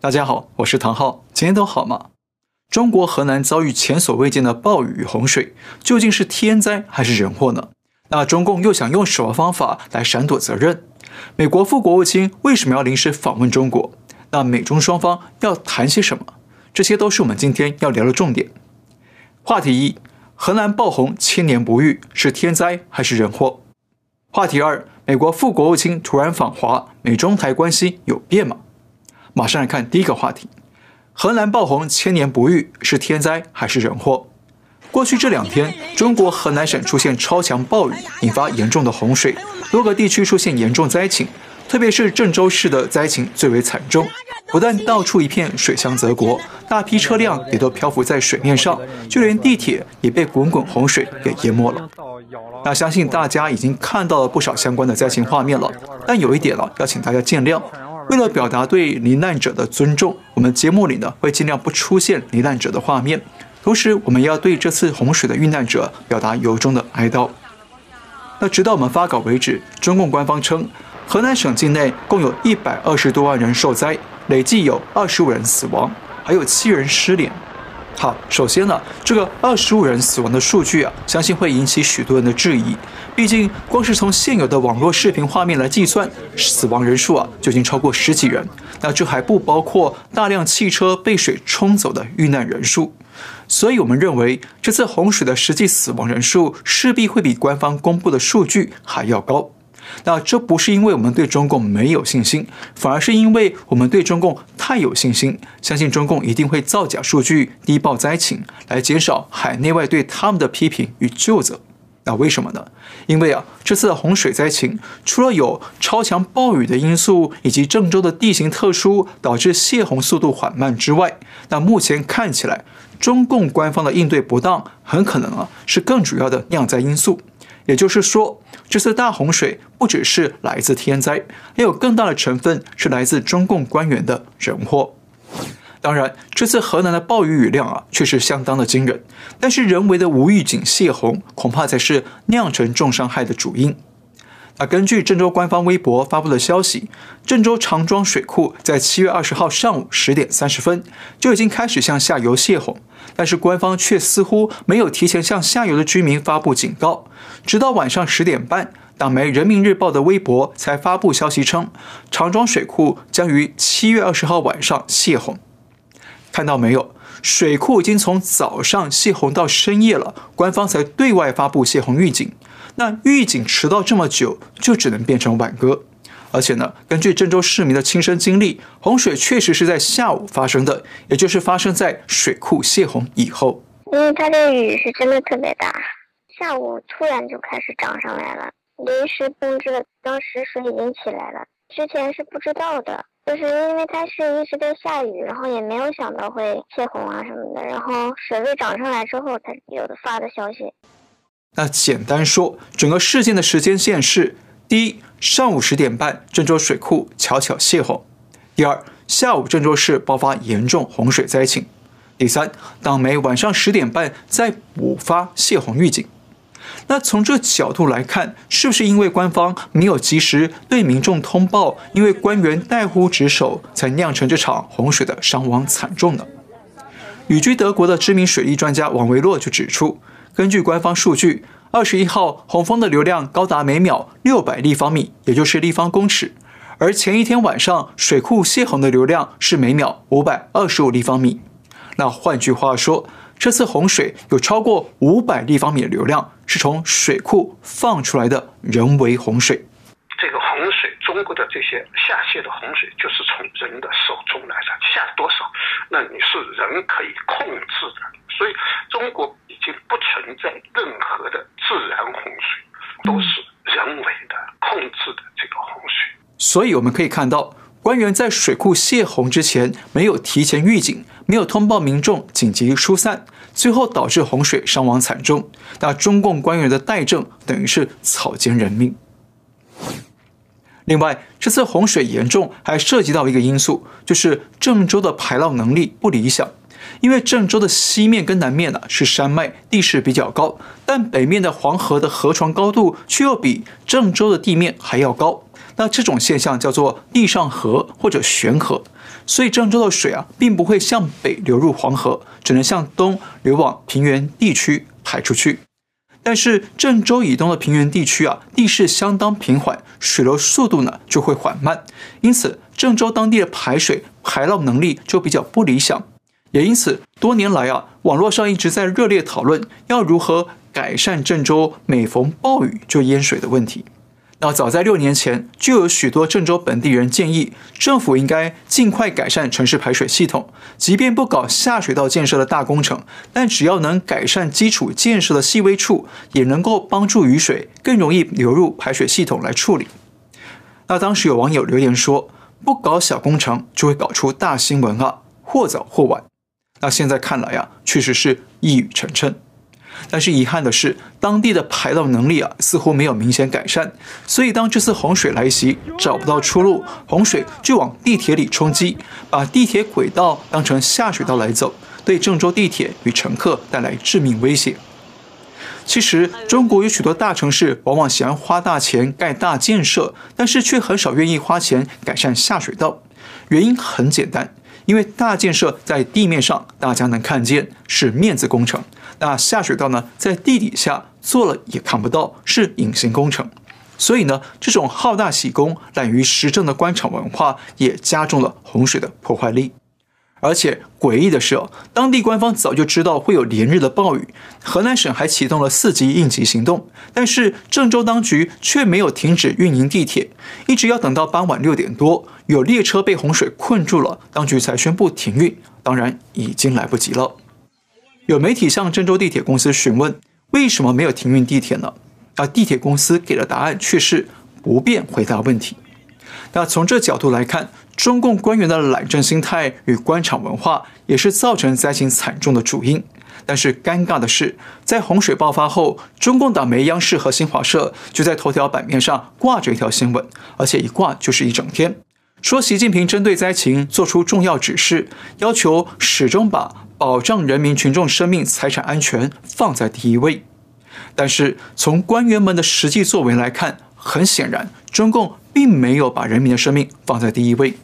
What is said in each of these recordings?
大家好，我是唐浩，今天都好吗？中国河南遭遇前所未见的暴雨与洪水，究竟是天灾还是人祸呢？那中共又想用什么方法来闪躲责任？美国副国务卿为什么要临时访问中国？那美中双方要谈些什么？这些都是我们今天要聊的重点。话题一：河南爆洪千年不遇，是天灾还是人祸？话题二：美国副国务卿突然访华，美中台关系有变吗？马上来看第一个话题：河南爆洪千年不遇，是天灾还是人祸？过去这两天，中国河南省出现超强暴雨，引发严重的洪水，多个地区出现严重灾情，特别是郑州市的灾情最为惨重，不但到处一片水乡泽国，大批车辆也都漂浮在水面上，就连地铁也被滚滚洪水给淹没了。那相信大家已经看到了不少相关的灾情画面了，但有一点了，要请大家见谅。为了表达对罹难者的尊重，我们节目里呢会尽量不出现罹难者的画面。同时，我们要对这次洪水的遇难者表达由衷的哀悼。那直到我们发稿为止，中共官方称，河南省境内共有一百二十多万人受灾，累计有二十五人死亡，还有七人失联。好，首先呢，这个二十五人死亡的数据啊，相信会引起许多人的质疑。毕竟，光是从现有的网络视频画面来计算，死亡人数啊就已经超过十几人。那这还不包括大量汽车被水冲走的遇难人数。所以，我们认为这次洪水的实际死亡人数势必会比官方公布的数据还要高。那这不是因为我们对中共没有信心，反而是因为我们对中共太有信心，相信中共一定会造假数据、低报灾情，来减少海内外对他们的批评与救责。那为什么呢？因为啊，这次的洪水灾情，除了有超强暴雨的因素，以及郑州的地形特殊导致泄洪速度缓慢之外，那目前看起来，中共官方的应对不当，很可能啊是更主要的酿灾因素。也就是说，这次大洪水不只是来自天灾，还有更大的成分是来自中共官员的人祸。当然，这次河南的暴雨雨量啊，却是相当的惊人。但是人为的无预警泄洪，恐怕才是酿成重伤害的主因。而根据郑州官方微博发布的消息，郑州长庄水库在七月二十号上午十点三十分就已经开始向下游泄洪。但是官方却似乎没有提前向下游的居民发布警告，直到晚上十点半，党媒《人民日报》的微博才发布消息称，长庄水库将于七月二十号晚上泄洪。看到没有？水库已经从早上泄洪到深夜了，官方才对外发布泄洪预警。那预警迟到这么久，就只能变成挽歌。而且呢，根据郑州市民的亲身经历，洪水确实是在下午发生的，也就是发生在水库泄洪以后。因为它的雨是真的特别大，下午突然就开始涨上来了，临时通知的，当时水已经起来了，之前是不知道的，就是因为它是一直在下雨，然后也没有想到会泄洪啊什么的，然后水位涨上来之后才有的发的消息。那简单说，整个事件的时间线是。第一，上午十点半，郑州水库悄悄泄洪；第二，下午郑州市爆发严重洪水灾情；第三，党媒晚上十点半再补发泄洪预警。那从这角度来看，是不是因为官方没有及时对民众通报，因为官员怠忽职守，才酿成这场洪水的伤亡惨重呢？旅居德国的知名水利专家王维洛就指出，根据官方数据。二十一号洪峰的流量高达每秒六百立方米，也就是立方公尺，而前一天晚上水库泄洪的流量是每秒五百二十五立方米。那换句话说，这次洪水有超过五百立方米的流量是从水库放出来的人为洪水。这个洪水，中国的这些下泄的洪水，就是从人的手中来的，下多少，那你是人可以控制的。所以中国。已经不存在任何的自然洪水，都是人为的控制的这个洪水。所以我们可以看到，官员在水库泄洪之前没有提前预警，没有通报民众紧急疏散，最后导致洪水伤亡惨重。那中共官员的怠政等于是草菅人命。另外，这次洪水严重还涉及到一个因素，就是郑州的排涝能力不理想。因为郑州的西面跟南面呢是山脉，地势比较高，但北面的黄河的河床高度却又比郑州的地面还要高。那这种现象叫做地上河或者悬河，所以郑州的水啊，并不会向北流入黄河，只能向东流往平原地区排出去。但是郑州以东的平原地区啊，地势相当平缓，水流速度呢就会缓慢，因此郑州当地的排水排涝能力就比较不理想。也因此，多年来啊，网络上一直在热烈讨论要如何改善郑州每逢暴雨就淹水的问题。那早在六年前，就有许多郑州本地人建议，政府应该尽快改善城市排水系统，即便不搞下水道建设的大工程，但只要能改善基础建设的细微处，也能够帮助雨水更容易流入排水系统来处理。那当时有网友留言说：“不搞小工程，就会搞出大新闻啊，或早或晚。”那现在看来呀，确实是一语成谶。但是遗憾的是，当地的排涝能力啊，似乎没有明显改善。所以当这次洪水来袭，找不到出路，洪水就往地铁里冲击，把地铁轨道当成下水道来走，对郑州地铁与乘客带来致命威胁。其实，中国有许多大城市往往喜欢花大钱盖大建设，但是却很少愿意花钱改善下水道。原因很简单。因为大建设在地面上，大家能看见是面子工程；那下水道呢，在地底下做了也看不到，是隐形工程。所以呢，这种好大喜功、懒于实政的官场文化，也加重了洪水的破坏力。而且诡异的是，当地官方早就知道会有连日的暴雨，河南省还启动了四级应急行动，但是郑州当局却没有停止运营地铁，一直要等到傍晚六点多，有列车被洪水困住了，当局才宣布停运。当然已经来不及了。有媒体向郑州地铁公司询问为什么没有停运地铁呢？而地铁公司给的答案却是不便回答问题。那从这角度来看，中共官员的懒政心态与官场文化，也是造成灾情惨重的主因。但是尴尬的是，在洪水爆发后，中共党媒央视和新华社就在头条版面上挂着一条新闻，而且一挂就是一整天，说习近平针对灾情做出重要指示，要求始终把保障人民群众生命财产安全放在第一位。但是从官员们的实际作为来看，很显然，中共并没有把人民的生命放在第一位，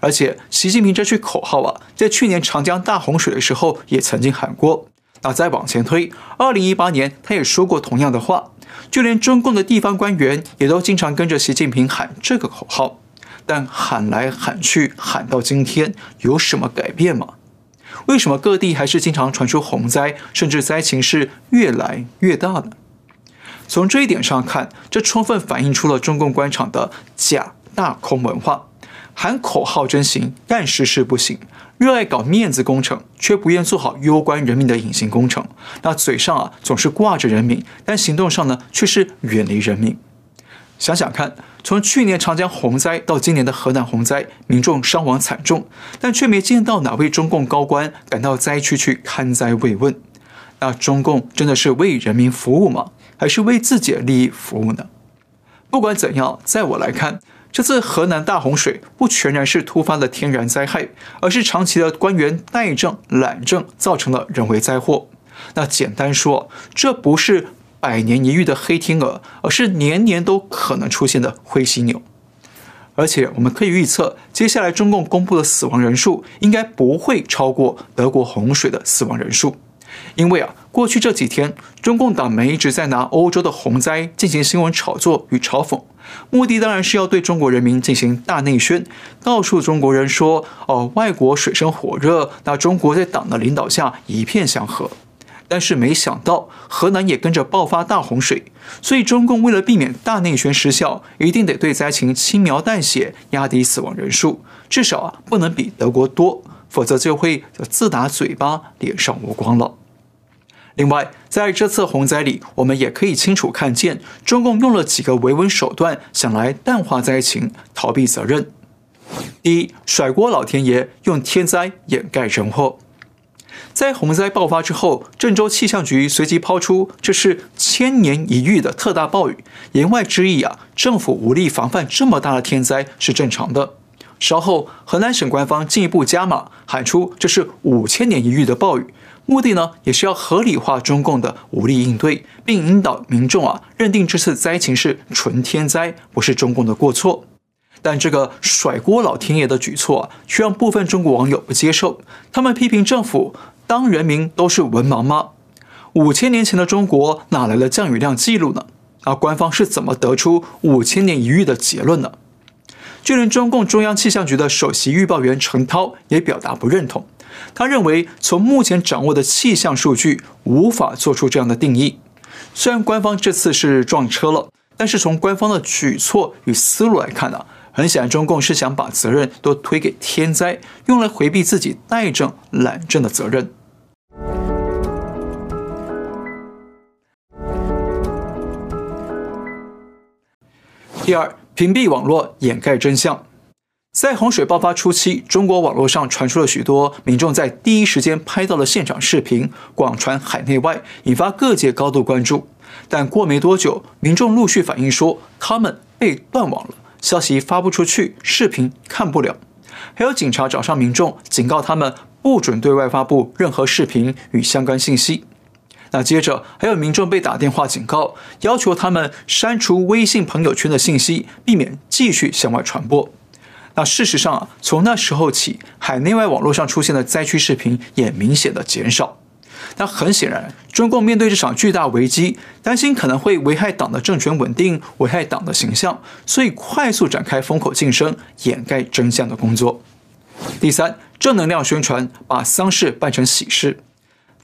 而且习近平这句口号啊，在去年长江大洪水的时候也曾经喊过。那再往前推，二零一八年他也说过同样的话。就连中共的地方官员也都经常跟着习近平喊这个口号。但喊来喊去，喊到今天，有什么改变吗？为什么各地还是经常传出洪灾，甚至灾情是越来越大呢？从这一点上看，这充分反映出了中共官场的假大空文化，喊口号真行，干实事不行，热爱搞面子工程，却不愿做好攸关人民的隐形工程。那嘴上啊总是挂着人民，但行动上呢却是远离人民。想想看，从去年长江洪灾到今年的河南洪灾，民众伤亡惨重，但却没见到哪位中共高官赶到灾区去看灾慰问。那中共真的是为人民服务吗？还是为自己的利益服务呢？不管怎样，在我来看，这次河南大洪水不全然是突发的天然灾害，而是长期的官员怠政懒政造成的人为灾祸。那简单说，这不是百年一遇的黑天鹅，而是年年都可能出现的灰犀牛。而且我们可以预测，接下来中共公布的死亡人数应该不会超过德国洪水的死亡人数。因为啊，过去这几天，中共党媒一直在拿欧洲的洪灾进行新闻炒作与嘲讽，目的当然是要对中国人民进行大内宣，告诉中国人说，哦，外国水深火热，那中国在党的领导下一片祥和。但是没想到，河南也跟着爆发大洪水，所以中共为了避免大内宣失效，一定得对灾情轻描淡写，压低死亡人数，至少啊不能比德国多，否则就会自打嘴巴，脸上无光了。另外，在这次洪灾里，我们也可以清楚看见，中共用了几个维稳手段，想来淡化灾情，逃避责任。第一，甩锅老天爷，用天灾掩盖人祸。在洪灾爆发之后，郑州气象局随即抛出这是千年一遇的特大暴雨，言外之意啊，政府无力防范这么大的天灾是正常的。稍后，河南省官方进一步加码，喊出这是五千年一遇的暴雨。目的呢也是要合理化中共的无力应对，并引导民众啊认定这次灾情是纯天灾，不是中共的过错。但这个甩锅老天爷的举措啊，却让部分中国网友不接受。他们批评政府当人民都是文盲吗？五千年前的中国哪来的降雨量记录呢？而官方是怎么得出五千年一遇的结论呢？就连中共中央气象局的首席预报员程涛也表达不认同。他认为，从目前掌握的气象数据，无法做出这样的定义。虽然官方这次是撞车了，但是从官方的举措与思路来看呢、很显然，中共是想把责任都推给天灾，用来回避自己怠政懒政的责任。第二，屏蔽网络，掩盖真相。在洪水爆发初期，中国网络上传出了许多民众在第一时间拍到了现场视频，广传海内外，引发各界高度关注。但过没多久，民众陆续反映说，他们被断网了。消息发不出去，视频看不了，还有警察找上民众，警告他们不准对外发布任何视频与相关信息。那接着还有民众被打电话警告，要求他们删除微信朋友圈的信息，避免继续向外传播。那事实上啊，从那时候起，海内外网络上出现的灾区视频也明显的减少。那很显然，中共面对这场巨大危机，担心可能会危害党的政权稳定，危害党的形象，所以快速展开封口晋升、掩盖真相的工作。第三，正能量宣传，把丧事办成喜事。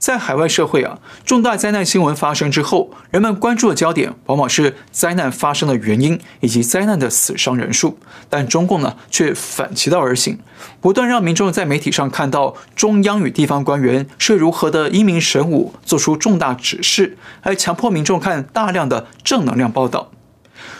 在海外社会啊，重大灾难新闻发生之后，人们关注的焦点往往是灾难发生的原因以及灾难的死伤人数。但中共呢，却反其道而行，不断让民众在媒体上看到中央与地方官员是如何的英明神武，做出重大指示，还强迫民众看大量的正能量报道。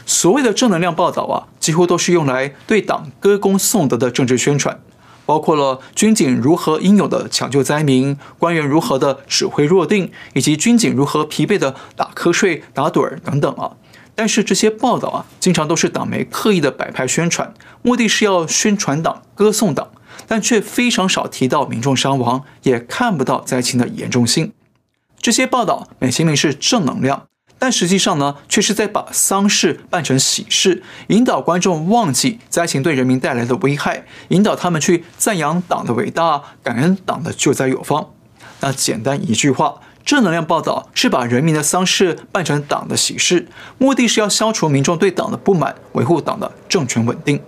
所谓的正能量报道啊，几乎都是用来对党歌功颂德的政治宣传。包括了军警如何英勇的抢救灾民，官员如何的指挥若定，以及军警如何疲惫的打瞌睡、打盹儿等等啊。但是这些报道啊，经常都是党媒刻意的摆拍宣传，目的是要宣传党、歌颂党，但却非常少提到民众伤亡，也看不到灾情的严重性。这些报道美其名是正能量。但实际上呢，却是在把丧事办成喜事，引导观众忘记灾情对人民带来的危害，引导他们去赞扬党的伟大，感恩党的救灾有方。那简单一句话，正能量报道是把人民的丧事办成党的喜事，目的是要消除民众对党的不满，维护党的政权稳定。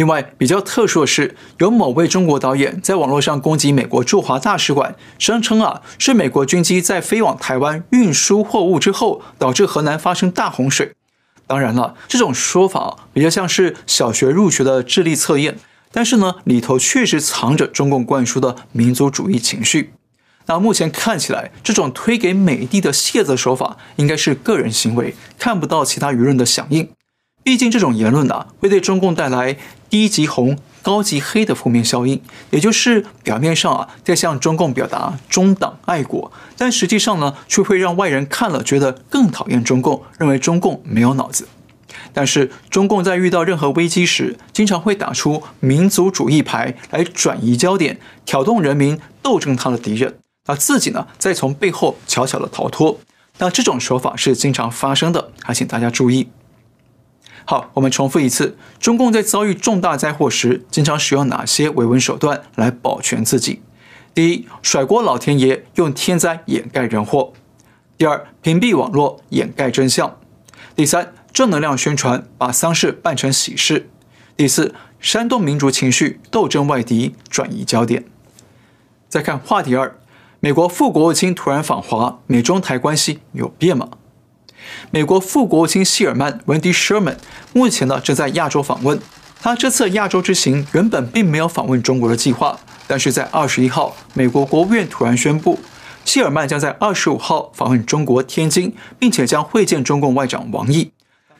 另外，比较特殊的是，有某位中国导演在网络上攻击美国驻华大使馆，声称啊是美国军机在飞往台湾运输货物之后，导致河南发生大洪水。当然了，这种说法比较像是小学入学的智力测验，但是呢，里头确实藏着中共灌输的民族主义情绪。那目前看起来，这种推给美帝的卸责手法，应该是个人行为，看不到其他舆论的响应。毕竟这种言论啊，会对中共带来低级红、高级黑的负面效应，也就是表面上啊在向中共表达中党爱国，但实际上呢，却会让外人看了觉得更讨厌中共，认为中共没有脑子。但是中共在遇到任何危机时，经常会打出民族主义牌来转移焦点，挑动人民斗争他的敌人，那自己呢再从背后悄悄的逃脱。那这种手法是经常发生的，还请大家注意。好，我们重复一次：中共在遭遇重大灾祸时，经常使用哪些维稳手段来保全自己？第一，甩锅老天爷，用天灾掩盖人祸；第二，屏蔽网络，掩盖真相；第三，正能量宣传，把丧事办成喜事；第四，煽动民族情绪，斗争外敌，转移焦点。再看话题二：美国副国务卿突然访华，美中台关系有变吗？美国副国务卿希尔曼 （Wendy Sherman） 目前呢正在亚洲访问。他这次亚洲之行原本并没有访问中国的计划，但是在二十一号，美国国务院突然宣布，希尔曼将在二十五号访问中国天津，并且将会见中共外长王毅。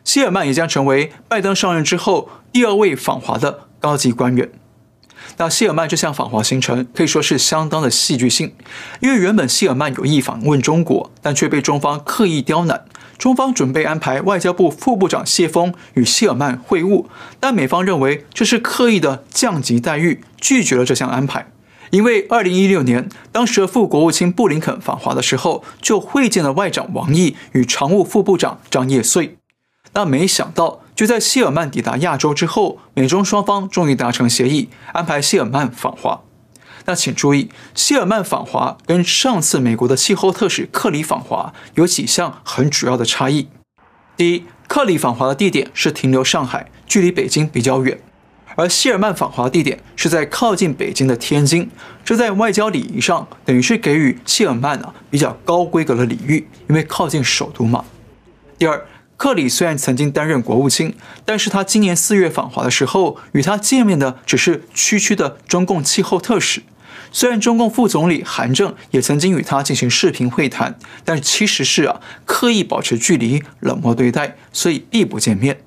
希尔曼也将成为拜登上任之后第二位访华的高级官员。那希尔曼这项访华行程可以说是相当的戏剧性，因为原本希尔曼有意访问中国，但却被中方刻意刁难。中方准备安排外交部副部长谢锋与谢尔曼会晤，但美方认为这是刻意的降级待遇，拒绝了这项安排。因为二零一六年，当时的副国务卿布林肯访华的时候，就会见了外长王毅与常务副部长张业遂。但没想到，就在谢尔曼抵达亚洲之后，美中双方终于达成协议，安排谢尔曼访华。那请注意，谢尔曼访华跟上次美国的气候特使克里访华有几项很主要的差异。第一，克里访华的地点是停留上海，距离北京比较远。而谢尔曼访华地点是在靠近北京的天津，这在外交礼仪上等于是给予谢尔曼啊比较高规格的礼遇，因为靠近首都嘛。第二，克里虽然曾经担任国务卿，但是他今年四月访华的时候，与他见面的只是区区的中共气候特使。虽然中共副总理韩正也曾经与他进行视频会谈，但其实是啊刻意保持距离，冷漠对待，所以避不见面。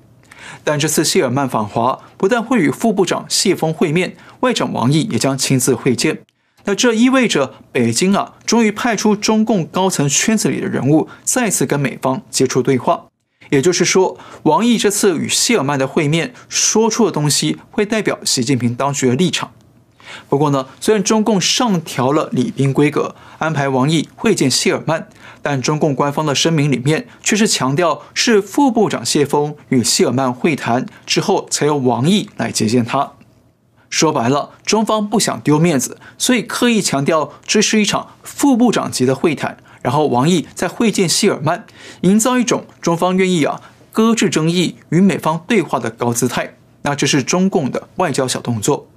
但这次谢尔曼访华，不但会与副部长谢锋会面，外长王毅也将亲自会见。那这意味着北京啊，终于派出中共高层圈子里的人物，再次跟美方接触对话。也就是说，王毅这次与谢尔曼的会面，说出的东西会代表习近平当局的立场。不过呢，虽然中共上调了礼宾规格，安排王毅会见谢尔曼，但中共官方的声明里面却是强调是副部长谢锋与谢尔曼会谈之后，才由王毅来接见他。说白了，中方不想丢面子，所以刻意强调这是一场副部长级的会谈，然后王毅再会见谢尔曼，营造一种中方愿意啊搁置争议与美方对话的高姿态。那这是中共的外交小动作。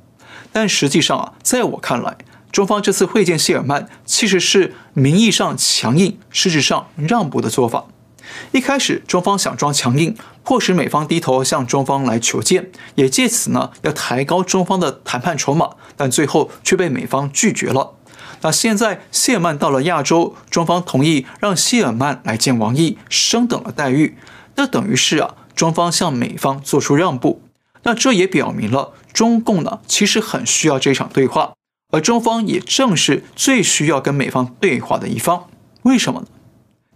但实际上啊，在我看来，中方这次会见谢尔曼，其实是名义上强硬，实质上让步的做法。一开始，中方想装强硬，迫使美方低头向中方来求见，也借此呢要抬高中方的谈判筹码，但最后却被美方拒绝了。那现在谢尔曼到了亚洲，中方同意让谢尔曼来见王毅，升等了待遇，那等于是啊，中方向美方做出让步。那这也表明了中共呢，其实很需要这场对话，而中方也正是最需要跟美方对话的一方。为什么呢？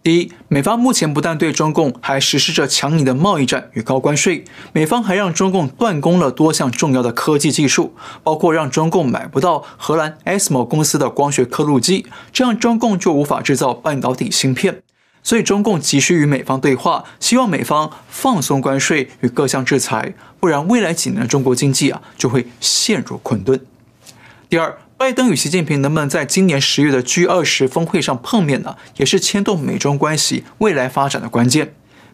第一，美方目前不但对中共还实施着强硬的贸易战与高关税，美方还让中共断供了多项重要的科技技术，包括让中共买不到荷兰 ASML 公司的光学刻录机，这样中共就无法制造半导体芯片。所以，中共急需与美方对话，希望美方放松关税与各项制裁，不然未来几年的中国经济啊就会陷入困顿。第二，拜登与习近平能不能在今年十月的 G20 峰会上碰面呢？也是牵动美中关系未来发展的关键。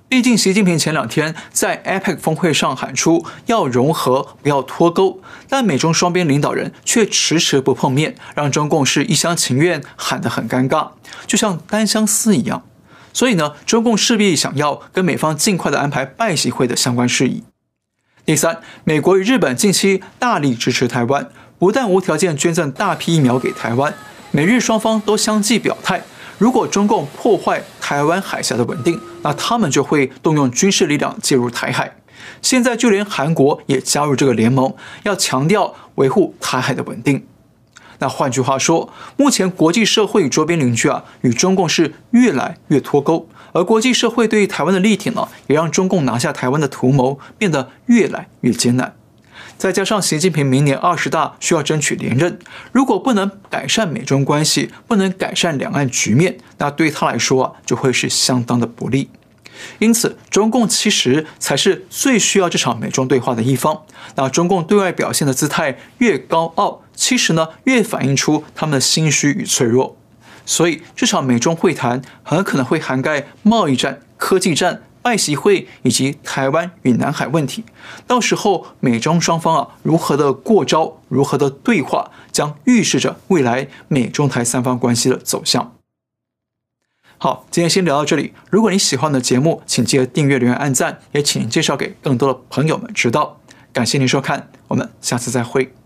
毕竟，习近平前两天在 APEC 峰会上喊出要融合，不要脱钩，但美中双边领导人却迟迟不碰面，让中共是一厢情愿，喊得很尴尬，就像单相思一样。所以呢，中共势必想要跟美方尽快的安排拜习会的相关事宜。第三，美国与日本近期大力支持台湾，不但无条件捐赠大批疫苗给台湾，美日双方都相继表态，如果中共破坏台湾海峡的稳定，那他们就会动用军事力量介入台海。现在就连韩国也加入这个联盟，要强调维护台海的稳定。那换句话说，目前国际社会与周边邻居啊，与中共是越来越脱钩，而国际社会对于台湾的力挺呢，也让中共拿下台湾的图谋变得越来越艰难。再加上习近平明年二十大需要争取连任，如果不能改善美中关系，不能改善两岸局面，那对他来说啊，就会是相当的不利。因此，中共其实才是最需要这场美中对话的一方。那中共对外表现的姿态越高傲，其实呢越反映出他们的心虚与脆弱。所以，这场美中会谈很可能会涵盖贸易战、科技战、拜习会以及台湾与南海问题。到时候，美中双方啊如何的过招，如何的对话，将预示着未来美中台三方关系的走向。好，今天先聊到这里。如果你喜欢我的节目，请记得订阅、留言、按赞，也请介绍给更多的朋友们知道。感谢您收看，我们下次再会。